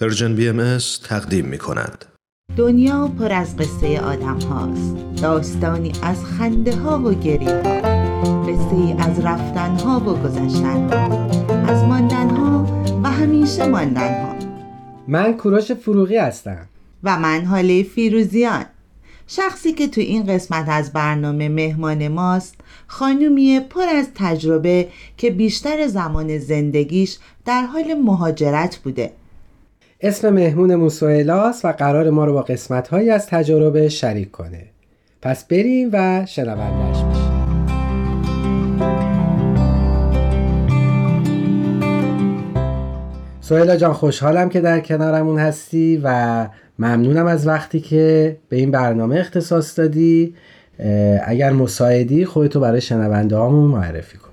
Persian BMS تقدیم می کند. دنیا پر از قصه آدم هاست. داستانی از خنده ها و گریه ها. قصه ای از رفتن ها و گذشتن ها. از ماندن ها و همیشه ماندن ها. من کوروش فروغی هستم. و من هاله فیروزیان. شخصی که تو این قسمت از برنامه مهمان ماست خانومیه پر از تجربه که بیشتر زمان زندگیش در حال مهاجرت بوده. اسم مهمون سهیلاست و قرار ما رو با قسمت هایی از تجربه شریک کنه. پس بریم و شنوندهش بشیم. سهیلا جان خوشحالم که در کنارمون هستی و ممنونم از وقتی که به این برنامه اختصاص دادی. اگر مساعدی خودتو برای شنونده هامون معرفی کن.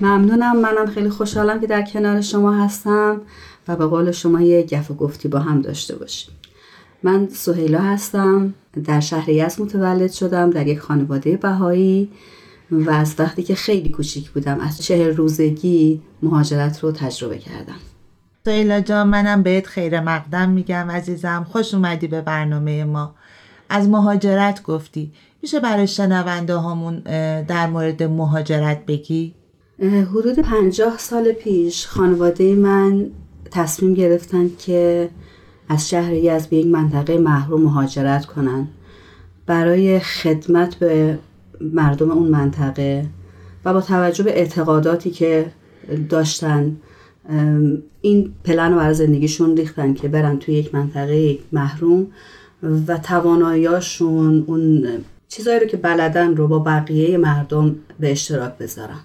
ممنونم. منم خیلی خوشحالم که در کنار شما هستم. و به قول شما یه گف و گفتی با هم داشته باشیم. من سهیلا هستم در شهر یزد متولد شدم در یک خانواده بهایی و از وقتی که خیلی کوچیک بودم از چهل روزگی مهاجرت رو تجربه کردم. سهیلا جان منم بهت خیر مقدم میگم عزیزم. خوش اومدی به برنامه ما. از مهاجرت گفتی. میشه برای شنونده هامون در مورد مهاجرت بگی؟ حدود پنجاه سال پیش خانواده من تصمیم گرفتن که از شهر یزد به یک منطقه محروم مهاجرت کنن. برای خدمت به مردم اون منطقه و با توجه به اعتقاداتی که داشتن این پلن رو برای زندگیشون ریختن که برن توی یک منطقه محروم و تواناییاشون اون چیزایی رو که بلدن رو با بقیه مردم به اشتراک بذارن.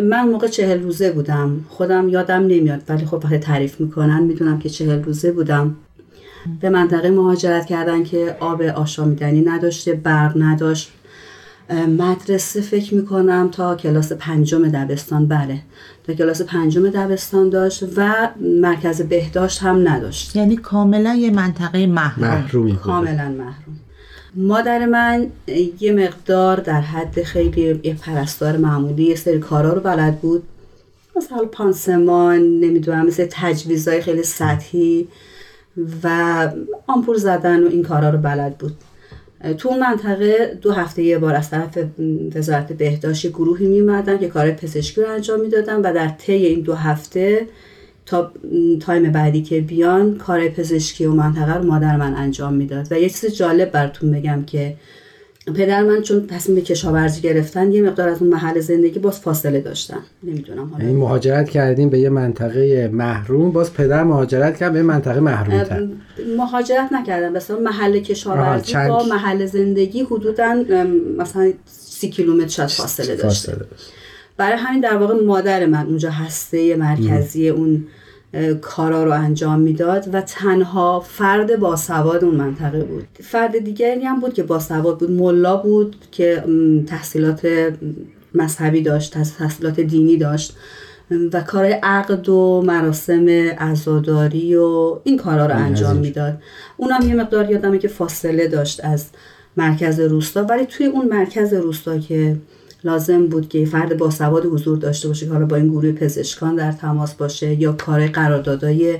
من موقع چهل روزه بودم. خودم یادم نمیاد ولی خب وقتی تعریف می‌کنن می‌دونم که چهل روزه بودم. به منطقه مهاجرت کردن که آب آشامیدنی نداشته برق نداشت. مدرسه فکر می‌کنم تا کلاس پنجم دبستان بله. تا کلاس پنجم دبستان داشت و مرکز بهداشت هم نداشت. یعنی کاملا یه منطقه محروم محرومی کاملا محروم. مادر من یه مقدار در حد خیلی یه پرستار معمولی یه سری کارا رو بلد بود. مثلا پانسمان نمی‌دونم مثل تجویزهای خیلی سطحی و آمپول زدن و این کارا رو بلد بود. تو اون منطقه دو هفته یه بار از طرف وزارت بهداشت گروهی میمدن که کار پزشکی رو انجام می‌دادن و در طی این دو هفته تا تایم بعدی که بیان کار پزشکی و منطقه رو مادر من انجام می‌داد. و یه چیز جالب براتون بگم که پدر من چون تصمیم کشاورزی گرفتن یه مقدار از اون محل زندگی باز فاصله داشتن. نمی‌دونم حالا. یعنی مهاجرت کردیم به یه منطقه محروم باز پدر مهاجرت کرد به یه منطقه محروم تر مهاجرت نکردن مثلا محل کشاورزی چند- با محل زندگی حدودا مثلا سی کیلومتر شاید فاصله داشته فاصله برای همین در واقع مادر من اونجا هسته مرکزی اون کارا رو انجام می‌داد و تنها فرد باسواد اون منطقه بود. فرد دیگری هم بود که باسواد بود ملا بود که تحصیلات مذهبی داشت تحص- تحصیلات دینی داشت و کارهای عقد و مراسم عزاداری و این کارا رو انجام. می‌داد. اونم یه مقدار یادمه که فاصله داشت از مرکز روستا ولی توی اون مرکز روستا که لازم بود که فرد باسواد حضور داشته باشه که حالا با این گروه پزشکان در تماس باشه یا کار قراردادای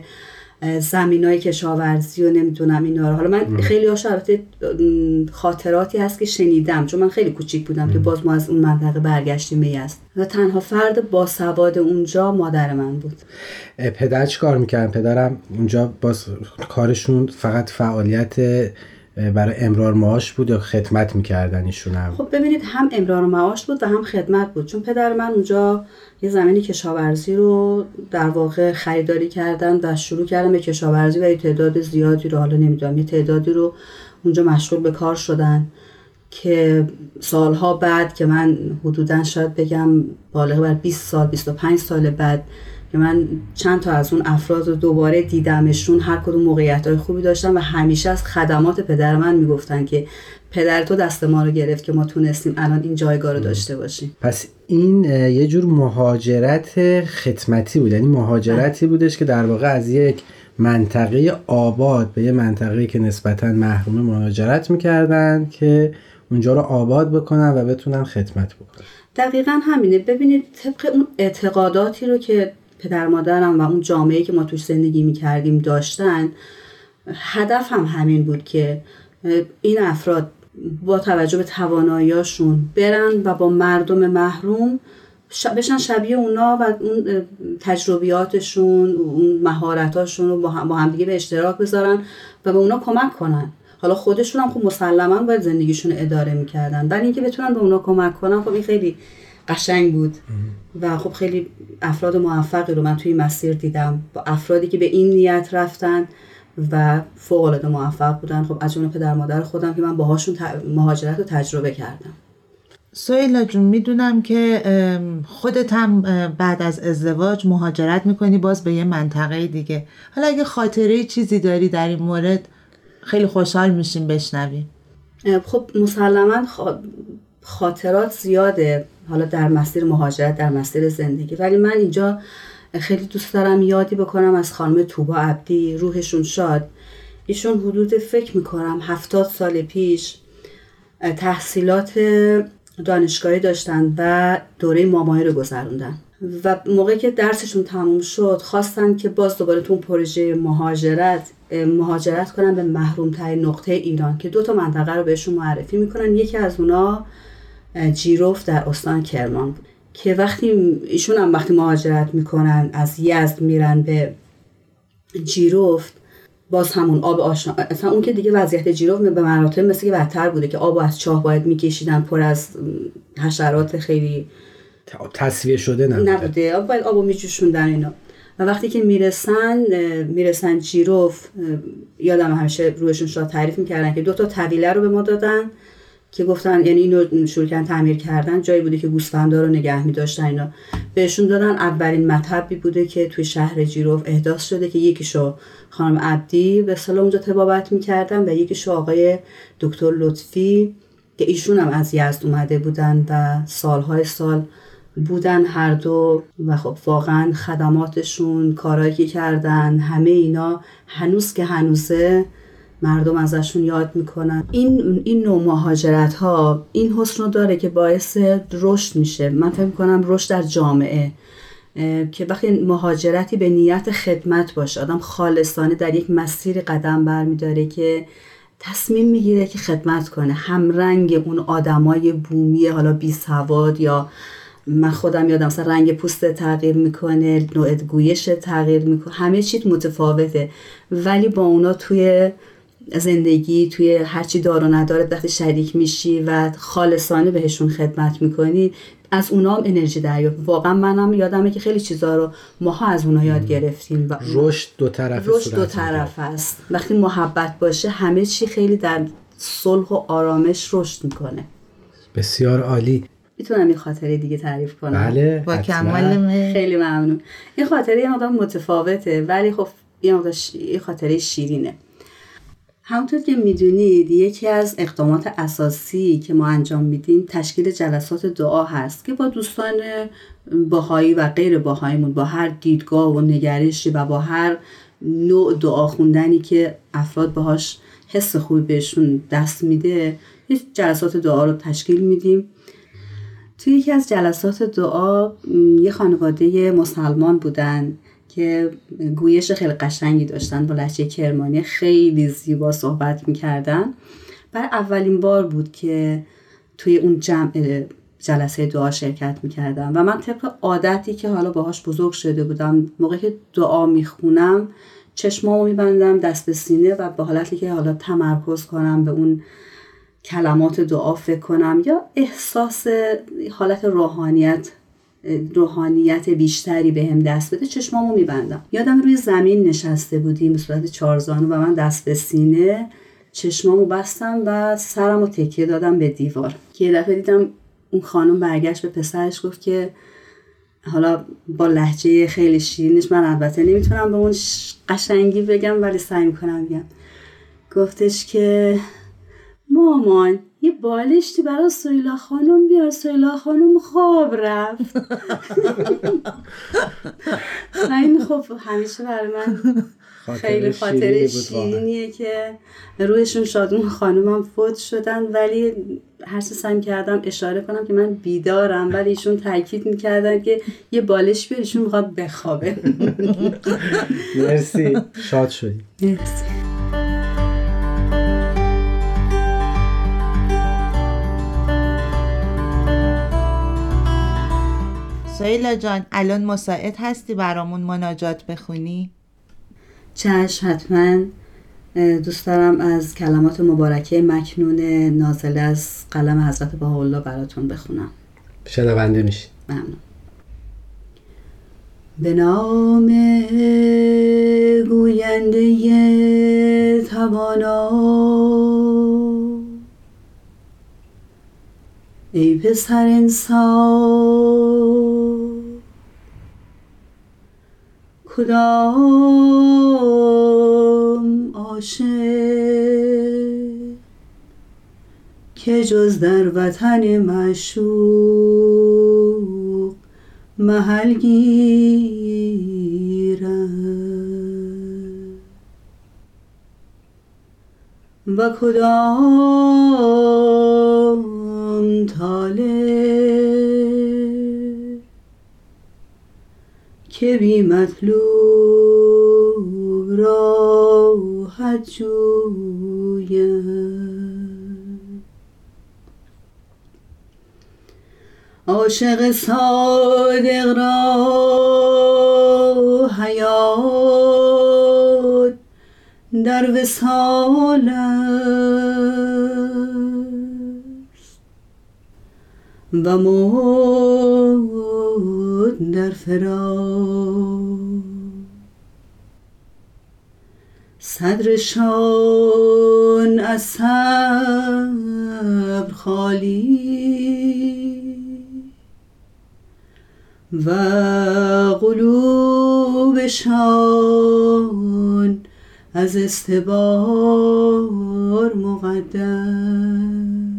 زمین های کشاورزی و نمی‌دونم اینا رو. حالا من خیلی هاش البته م، خاطراتی هست که شنیدم چون من خیلی کوچیک بودم که باز ما از اون منطقه برگشتیم یزد و تنها فرد باسواد اونجا مادر من بود. پدر چی کار می‌کردن پدرم اونجا باز کارشون فقط فعالیت برای امرار معاش بود یا خدمت می‌کردن ایشون هم خب ببینید هم امرار معاش بود و هم خدمت بود. چون پدر من اونجا یه زمینی کشاورزی رو در واقع خریداری کردن و شروع کردن به کشاورزی و یه تعداد زیادی رو حالا نمی‌دونم یه تعدادی رو اونجا مشغول به کار شدن که سالها بعد که من حدودا شاید بگم بالغ بر 20 سال 25 سال بعد که من چند تا از اون افراد رو دوباره دیدمشون هر کدوم موقعیت های خوبی داشتن و همیشه از خدمات پدر من می‌گفتن که پدر تو دست ما رو گرفت که ما تونستیم الان این جایگاه رو داشته باشیم. پس این یه جور مهاجرت خدمتی بود. یعنی مهاجرتی بودش که در واقع از یک منطقه آباد به یه منطقه که نسبتا محروم مهاجرت می‌کردن که اونجا رو آباد بکنن و بتونن خدمت بکنن. دقیقا همینه. ببینید طبق اون اعتقاداتی رو که پدر مادرم و اون جامعه که ما توش زندگی می‌کردیم داشتن هدف هم همین بود که این افراد با توجه به تواناییاشون برن و با مردم محروم بشن شبیه اونا و اون تجربیاتشون اون مهارتاشون رو با هم دیگه به اشتراک بذارن و به اونا کمک کنن. حالا خودشون هم خب مسلما باید زندگیشون اداره می‌کردن. ولی اینکه بتونن به اونا کمک کنن خب این خیلی قشنگ بود. و خب خیلی افراد موفقی رو من توی مسیر دیدم. با افرادی که به این نیت رفتن و فوق العاده موفق بودن. خب از جمله پدر مادر خودم که من باهاشون مهاجرت رو تجربه کردم. سویلا جون می‌دونم که خودت هم بعد از ازدواج مهاجرت می‌کنی باز به یه منطقه دیگه. حالا اگه خاطره چیزی داری در این مورد خیلی خوشحال میشیم بشنویم. خب مسلما خاطرات زیاده. حالا در مسیر مهاجرت در مسیر زندگی. ولی من اینجا خیلی دوست دارم یادی بکنم از خانم توبا عبدی روحشون شاد. ایشون حدود فکر می‌کنم هفتاد سال پیش تحصیلات دانشگاهی داشتن و دوره مامایی رو گذروندن. و موقعی که درسشون تموم شد خواستن که باز دوباره تو پروژه مهاجرت مهاجرت کنن به محروم ترین نقطه ایران که دو تا منطقه رو بهشون معرفی می‌کنن. یکی از اونا جیروف در استان کرمان بود. که وقتی ایشون هم وقتی مهاجرت می‌کنن از یزد میرن به جیروفت باز همون آب آشنا اصلا اون که دیگه وضعیت جیروف به مراتب مثل که بدتر بوده که آب از چاه باید میکشیدن پر از حشرات خیلی تصویه شده نبوده, نبوده. آب باید آبو میجوشوندن اینا. و وقتی که می‌رسن می‌رسن جیروف یادم همیشه روشون شاد تعریف می‌کردن که دو تا طویله رو به ما دادن. که گفتن یعنی اینو شروع کردن تعمیر کردن جایی بوده که گوسفندا رو نگه می داشتن اینا. بهشون دادن اولین مطبی بوده که توی شهر جیروف احداث شده که یکیشو خانم عبدی به سال اونجا تبابت می‌کردن و یکیشو آقای دکتر لطفی که ایشون هم از یزد اومده بودن و سالهای سال بودن هر دو. و خب واقعا خدماتشون کارایی که کردن همه اینا هنوز که هنوزه مردم ازشون یاد می‌کنن. این این نوع مهاجرت ها این حسن رو داره که باعث رشد میشه. من فکر می‌کنم رشد در جامعه که وقتی مهاجرتی به نیت خدمت باشه آدم خالصانه در یک مسیر قدم برمیداره که تصمیم می‌گیره که خدمت کنه. همرنگ اون آدمای بومی حالا بی سواد یا من خودم یادم مثلا رنگ پوست تغییر می‌کنه نوع گویش تغییر می‌کنه همه چیز متفاوته. ولی با اونا توی زندگی توی هرچی دار و نداره وقتی شریک میشی و خالصانه بهشون خدمت می‌کنی از اونا هم انرژی دریافت. واقعا منم یادمه که خیلی چیزا رو ماها از اونا یاد گرفتیم و رشد دو طرف رشد دو طرف است. وقتی محبت باشه همه چی خیلی در صلح و آرامش رشد می‌کنه. بسیار عالی. می‌تونم این خاطره دیگه تعریف کنم. بله با کمال خیلی ممنون. این خاطره یه متفاوته ولی خب یه خاطره شیرینه. همونطور که می‌دونید یکی از اقدامات اساسی که ما انجام میدیم تشکیل جلسات دعا هست که با دوستان باهایی و غیر باهاییمون با هر دیدگاه و نگرشی و با هر نوع دعا خوندنی که افراد باهاش حس خوبی بهشون دست میده یه جلسات دعا رو تشکیل میدیم. توی یکی از جلسات دعا یه خانواده مسلمان بودن. که گویش خیلی قشنگی داشتن با لحجه کرمانی. خیلی زیبا صحبت می‌کردن. برای اولین بار بود که توی اون جمع جلسه دعا شرکت می‌کردم. و من طبق عادتی که حالا باهاش بزرگ شده بودم موقعی که دعا می‌خونم چشمامو میبندم دست به سینه و به حالتی که حالا تمرکز کنم به اون کلمات دعا فکر کنم یا احساس حالت روحانیت روحانیت بیشتری به هم دست بده چشمامو میبندم. یادم روی زمین نشسته بودیم صورت چارزانو و من دست به سینه. چشمامو بستم و سرمو تکیه دادم به دیوار. که یه دفعه دیدم اون خانم برگشت به پسرش گفت که حالا با لحجه خیلی شیرینش من البته نمی‌تونم به اون قشنگی بگم ولی سعی می‌کنم بگم. گفتش که مامان یه بالشتی برای سویلا خانم بیار. سویلا خانم خواب رفت. و این خب همیشه برای من خیلی خاطر شیرینیه که رویشون شادون خانومم فوت شدن ولی هر سعی کردم اشاره کنم که من بیدارم ولی ایشون تاکید می‌کردن که یه بالش بیار ایشون می‌خواد بخوابه. مرسی. شاد شدی. مرسی. سایلا جان الان مساعد هستی برامون مناجات بخونی؟ چشم حتما. دوست دارم از کلمات مبارکه مکنون نازل از قلم حضرت بهاءالله براتون بخونم. شنونده میشی. ممنون. به نام گوینده توانا. ای پسر انسان کدام عاشق که جز در وطن مشوق محل و کدام طالب که بی مطلوب راحت جوید. عاشق صادق را حیات در وصال است. و موت در فراق. صدرشان از صبر خالی و قلوبشان از استبار مقدم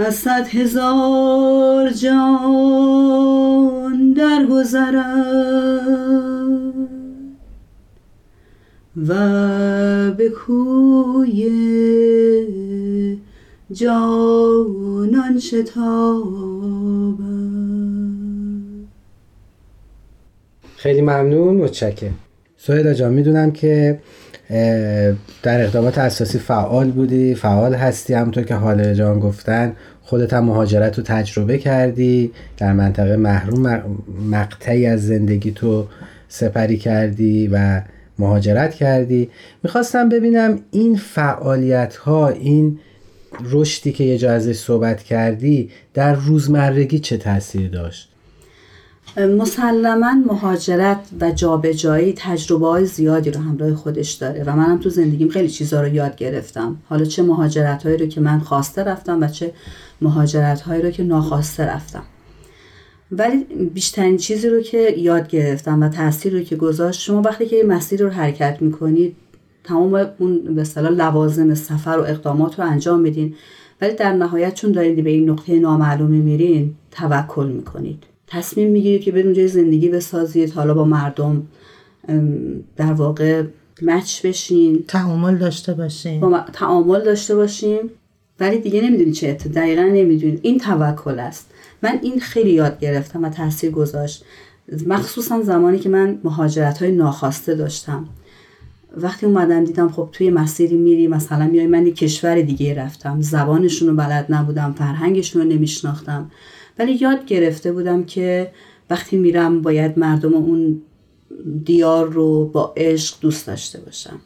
از صد هزار جان درگذرد و به کوی جانان شتابد خیلی ممنون متشکرم. سهیلا جان می‌دونم که در اقدامات اساسی فعال بودی فعال هستی همونطور که حال جان گفتن. خودت هم مهاجرت رو تجربه کردی در منطقه محروم مقطعی از زندگی تو سپری کردی و مهاجرت کردی. می‌خواستم ببینم این فعالیت ها این رشدی که یه جا ازش صحبت کردی در روزمرگی چه تاثیر داشت؟ مسلما مهاجرت و جابجایی تجربه های زیادی رو همراه خودش داره و منم تو زندگیم خیلی چیزها رو یاد گرفتم. حالا چه مهاجرت هایی رو که من خواسته رفتم و چه مهاجرت هایی رو که ناخواسته رفتم. ولی بیشترین چیزی رو که یاد گرفتم و تاثیر رو که گذاشت شما وقتی که مسیر رو حرکت می‌کنید تمام اون به اصطلاح لوازم سفر و اقدامات رو انجام میدین ولی در نهایت چون دارید به این نقطه نامعلومی میرین توکل می‌کنید. تصمیم می‌گیرید که برید جای زندگی بسازید. حالا با مردم در واقع مچ بشین. تعامل داشته باشین. با تعامل داشته باشیم ولی دیگه نمی‌دونی چه اتفاقی دقیقا نمی‌دونید این توکل است. من این خیلی یاد گرفتم و تاثیر گذاشت. مخصوصا زمانی که من مهاجرت های ناخواسته داشتم. وقتی اومدم دیدم خب توی مسیری میری مثلا میای من یه کشور دیگه رفتم. زبانشون رو بلد نبودم فرهنگشون رو نمیشناختم. ولی یاد گرفته بودم که وقتی میرم باید مردم اون دیار رو با عشق دوست داشته باشم.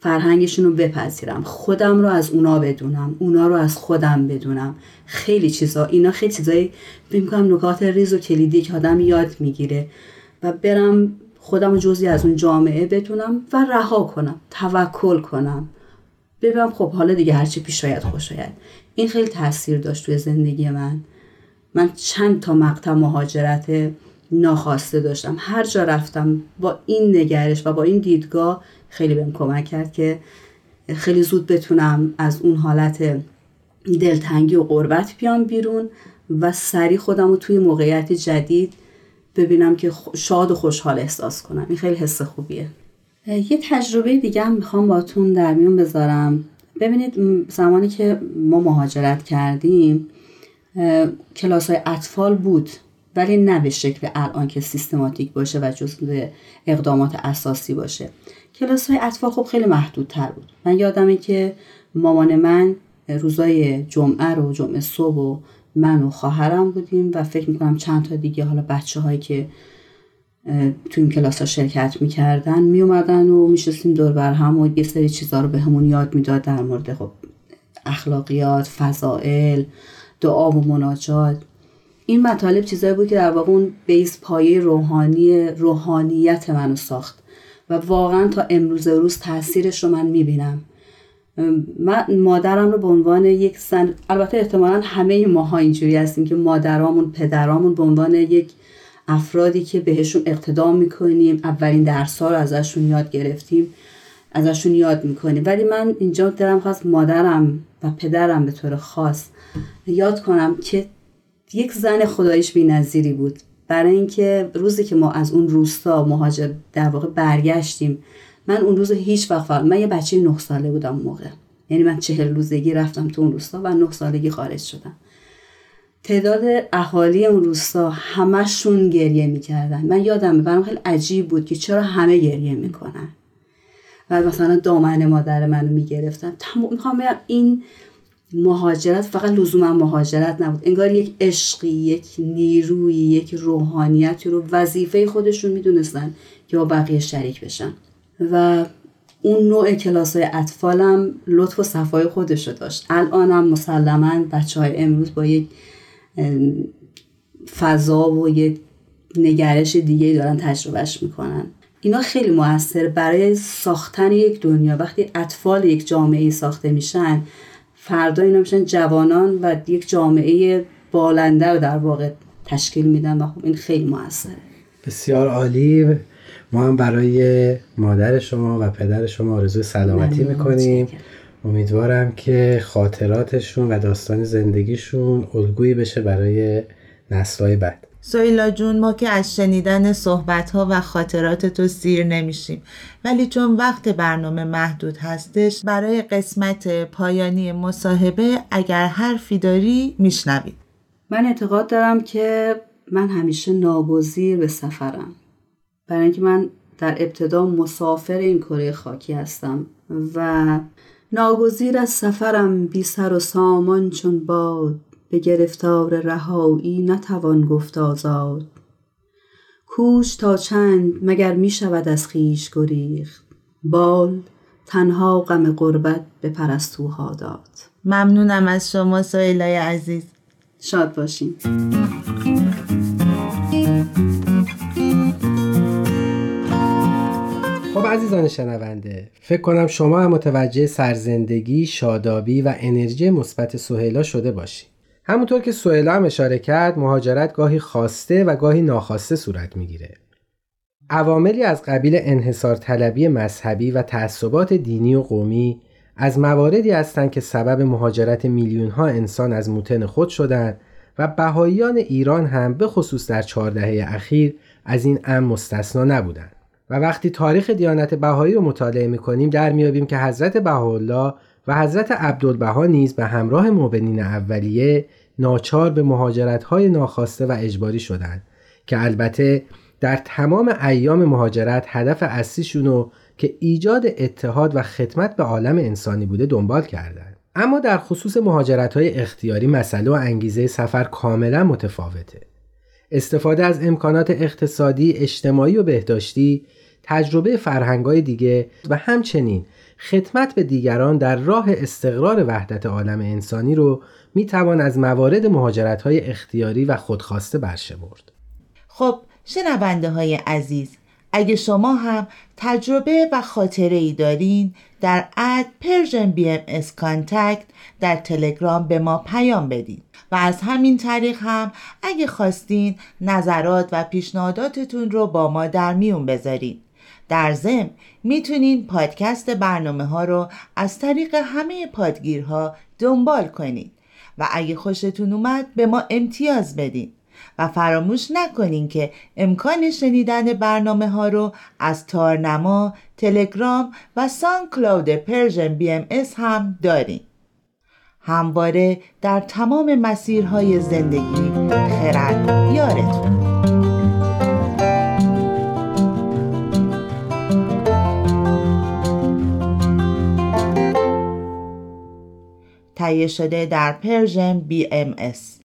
فرهنگشون رو بپذیرم. خودم رو از اونا بدونم. اونا رو از خودم بدونم. خیلی چیزا اینا خیلی چیزایی می‌کنم نکات ریز و کلیدی که آدم یاد می‌گیره. و برم خودم جزی از اون جامعه بدونم و رها کنم توکل کنم. ببینم خب حالا دیگه هرچی پیش آید خوش آید. این خیلی تاثیر داشت توی زندگی من. من چند تا مقطع مهاجرت ناخواسته داشتم. هر جا رفتم با این نگرش و با این دیدگاه خیلی بهم کمک کرد که خیلی زود بتونم از اون حالت دلتنگی و قربت بیام بیرون و سریع خودم رو توی موقعیت جدید ببینم که شاد و خوشحال احساس کنم. این خیلی حس خوبیه. یه تجربه دیگه هم می‌خوام باتون در میون بذارم. ببینید زمانی که ما مهاجرت کردیم کلاس های اطفال بود ولی نه به شکل الان که سیستماتیک باشه و جزو اقدامات اساسی باشه. کلاس های اطفال خب خیلی محدودتر بود. من یادمه که مامان من روزای جمعه رو جمعه صبح و من و خواهرم بودیم و فکر می‌کنم چند تا دیگه حالا بچه هایی که تو این کلاس ها شرکت می‌کردن میومدن و میشستیم دور بر هم و یه سری چیزها رو به همون یاد می‌داد در مورد خب اخلاقیات فضائل دعا و مناجات. این مطالب چیزایی بود که در واقع اون بیس پایه روحانی روحانیت منو ساخت و واقعا تا امروز روز تاثیرش رو من می‌بینم. من مادرم رو به عنوان یک زن البته احتمالا همه ماها اینجوری هستیم که مادرامون پدرامون به عنوان یک افرادی که بهشون اقتدام می‌کنیم اولین درس ها رو ازشون یاد گرفتیم ازشون یاد می‌کنیم. ولی من اینجا دارم خواست مادرم و پدرم به طور خاص یاد کنم که یک زن خدایش بی نظیری بود. برای اینکه روزی که ما از اون روستا مهاجر در واقع برگشتیم من اون روز هیچ وقت من یه بچه نه ساله بودم موقع. یعنی من چهل روزگی رفتم تو اون روستا و نه سالگی خارج شدم. تعداد اهالی اون روستا همشون گریه می‌کردن. من یادم برام خیلی عجیب بود که چرا همه گریه می‌کنن. و مثلا دامن مادر منو می‌گرفتن. می‌خوام بگم این مهاجرت فقط لزوما مهاجرت نبود. انگار یک عشقی یک نیروی یک روحانیتی رو وظیفه خودشون می‌دونستن که با بقیه شریک بشن. و اون نوع کلاس های اطفالم لطف و صفای خودش رو داشت. الانم مسلما بچه های امروز با یک فضا و یک نگرش دیگه دارن تجربهش می‌کنن. اینا خیلی موثر برای ساختن یک دنیا وقتی اطفال یک جامعه ساخته میشن فردا اینا میشن جوانان و یک جامعه بالنده رو در واقع تشکیل میدن و خب این خیلی موثره. بسیار عالی. ما هم برای مادر شما و پدر شما آرزوی سلامتی می‌کنیم. امیدوارم که خاطراتشون و داستان زندگیشون الگویی بشه برای نسلهای بعد. سویلا جون ما که از شنیدن صحبت ها و خاطرات تو سیر نمیشیم. ولی چون وقت برنامه محدود هستش برای قسمت پایانی مصاحبه اگر حرفی داری میشنوید. من اعتقاد دارم که من همیشه ناگزیر به سفرم. برای اینکه من در ابتدا مسافر این کره خاکی هستم و ناگزیر از سفرم بی سر و سامان چون باد به گرفتار رهایی نتوان گفت آزاد. کوش تا چند مگر می شود از خیش گریخت. بال تنها غم غربت به پرستوها داد. ممنونم از شما سایلای عزیز. شاد باشین. عزیزان شنونده فکر کنم شما هم متوجه سرزندگی شادابی و انرژی مثبت سهیلا شده باشید همونطور که سهیلا هم اشاره کرد مهاجرت گاهی خواسته و گاهی ناخواسته صورت می‌گیره عواملی از قبیل انحصار طلبی مذهبی و تعصبات دینی و قومی از مواردی هستند که سبب مهاجرت میلیون ها انسان از موتن خود شدند و بهاییان ایران هم به خصوص در چهار دهه اخیر از این امر مستثنا نبودند. و وقتی تاریخ دیانت بهایی رو مطالعه می‌کنیم در میابیم که حضرت بهاءالله و حضرت عبدالبها نیز به همراه مؤمنین اولیه ناچار به مهاجرت های ناخواسته و اجباری شدند که البته در تمام ایام مهاجرت هدف اصلیشون رو که ایجاد اتحاد و خدمت به عالم انسانی بوده دنبال کردند. اما در خصوص مهاجرت های اختیاری مسئله و انگیزه سفر کاملا متفاوته. استفاده از امکانات اقتصادی، اجتماعی و بهداشتی تجربه فرهنگای دیگه و همچنین خدمت به دیگران در راه استقرار وحدت عالم انسانی رو می‌توان از موارد مهاجرت های اختیاری و خودخواسته برشمرد. خب شنونده های عزیز اگه شما هم تجربه و خاطره ای دارین در at Persian BMS contact در تلگرام به ما پیام بدین. و از همین طریق هم اگه خواستین نظرات و پیشنهاداتتون رو با ما در میون بذارین. در ضمن می‌تونین پادکست برنامه ها رو از طریق همه پادگیرها دنبال کنید و اگه خوشتون اومد به ما امتیاز بدین. و فراموش نکنین که امکان شنیدن برنامه ها رو از تارنما، تلگرام و SoundCloud Persian BMS هم دارین. همواره در تمام مسیرهای زندگی خرد یارتون. تهیه شده در Persian BMS.